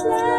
Slay.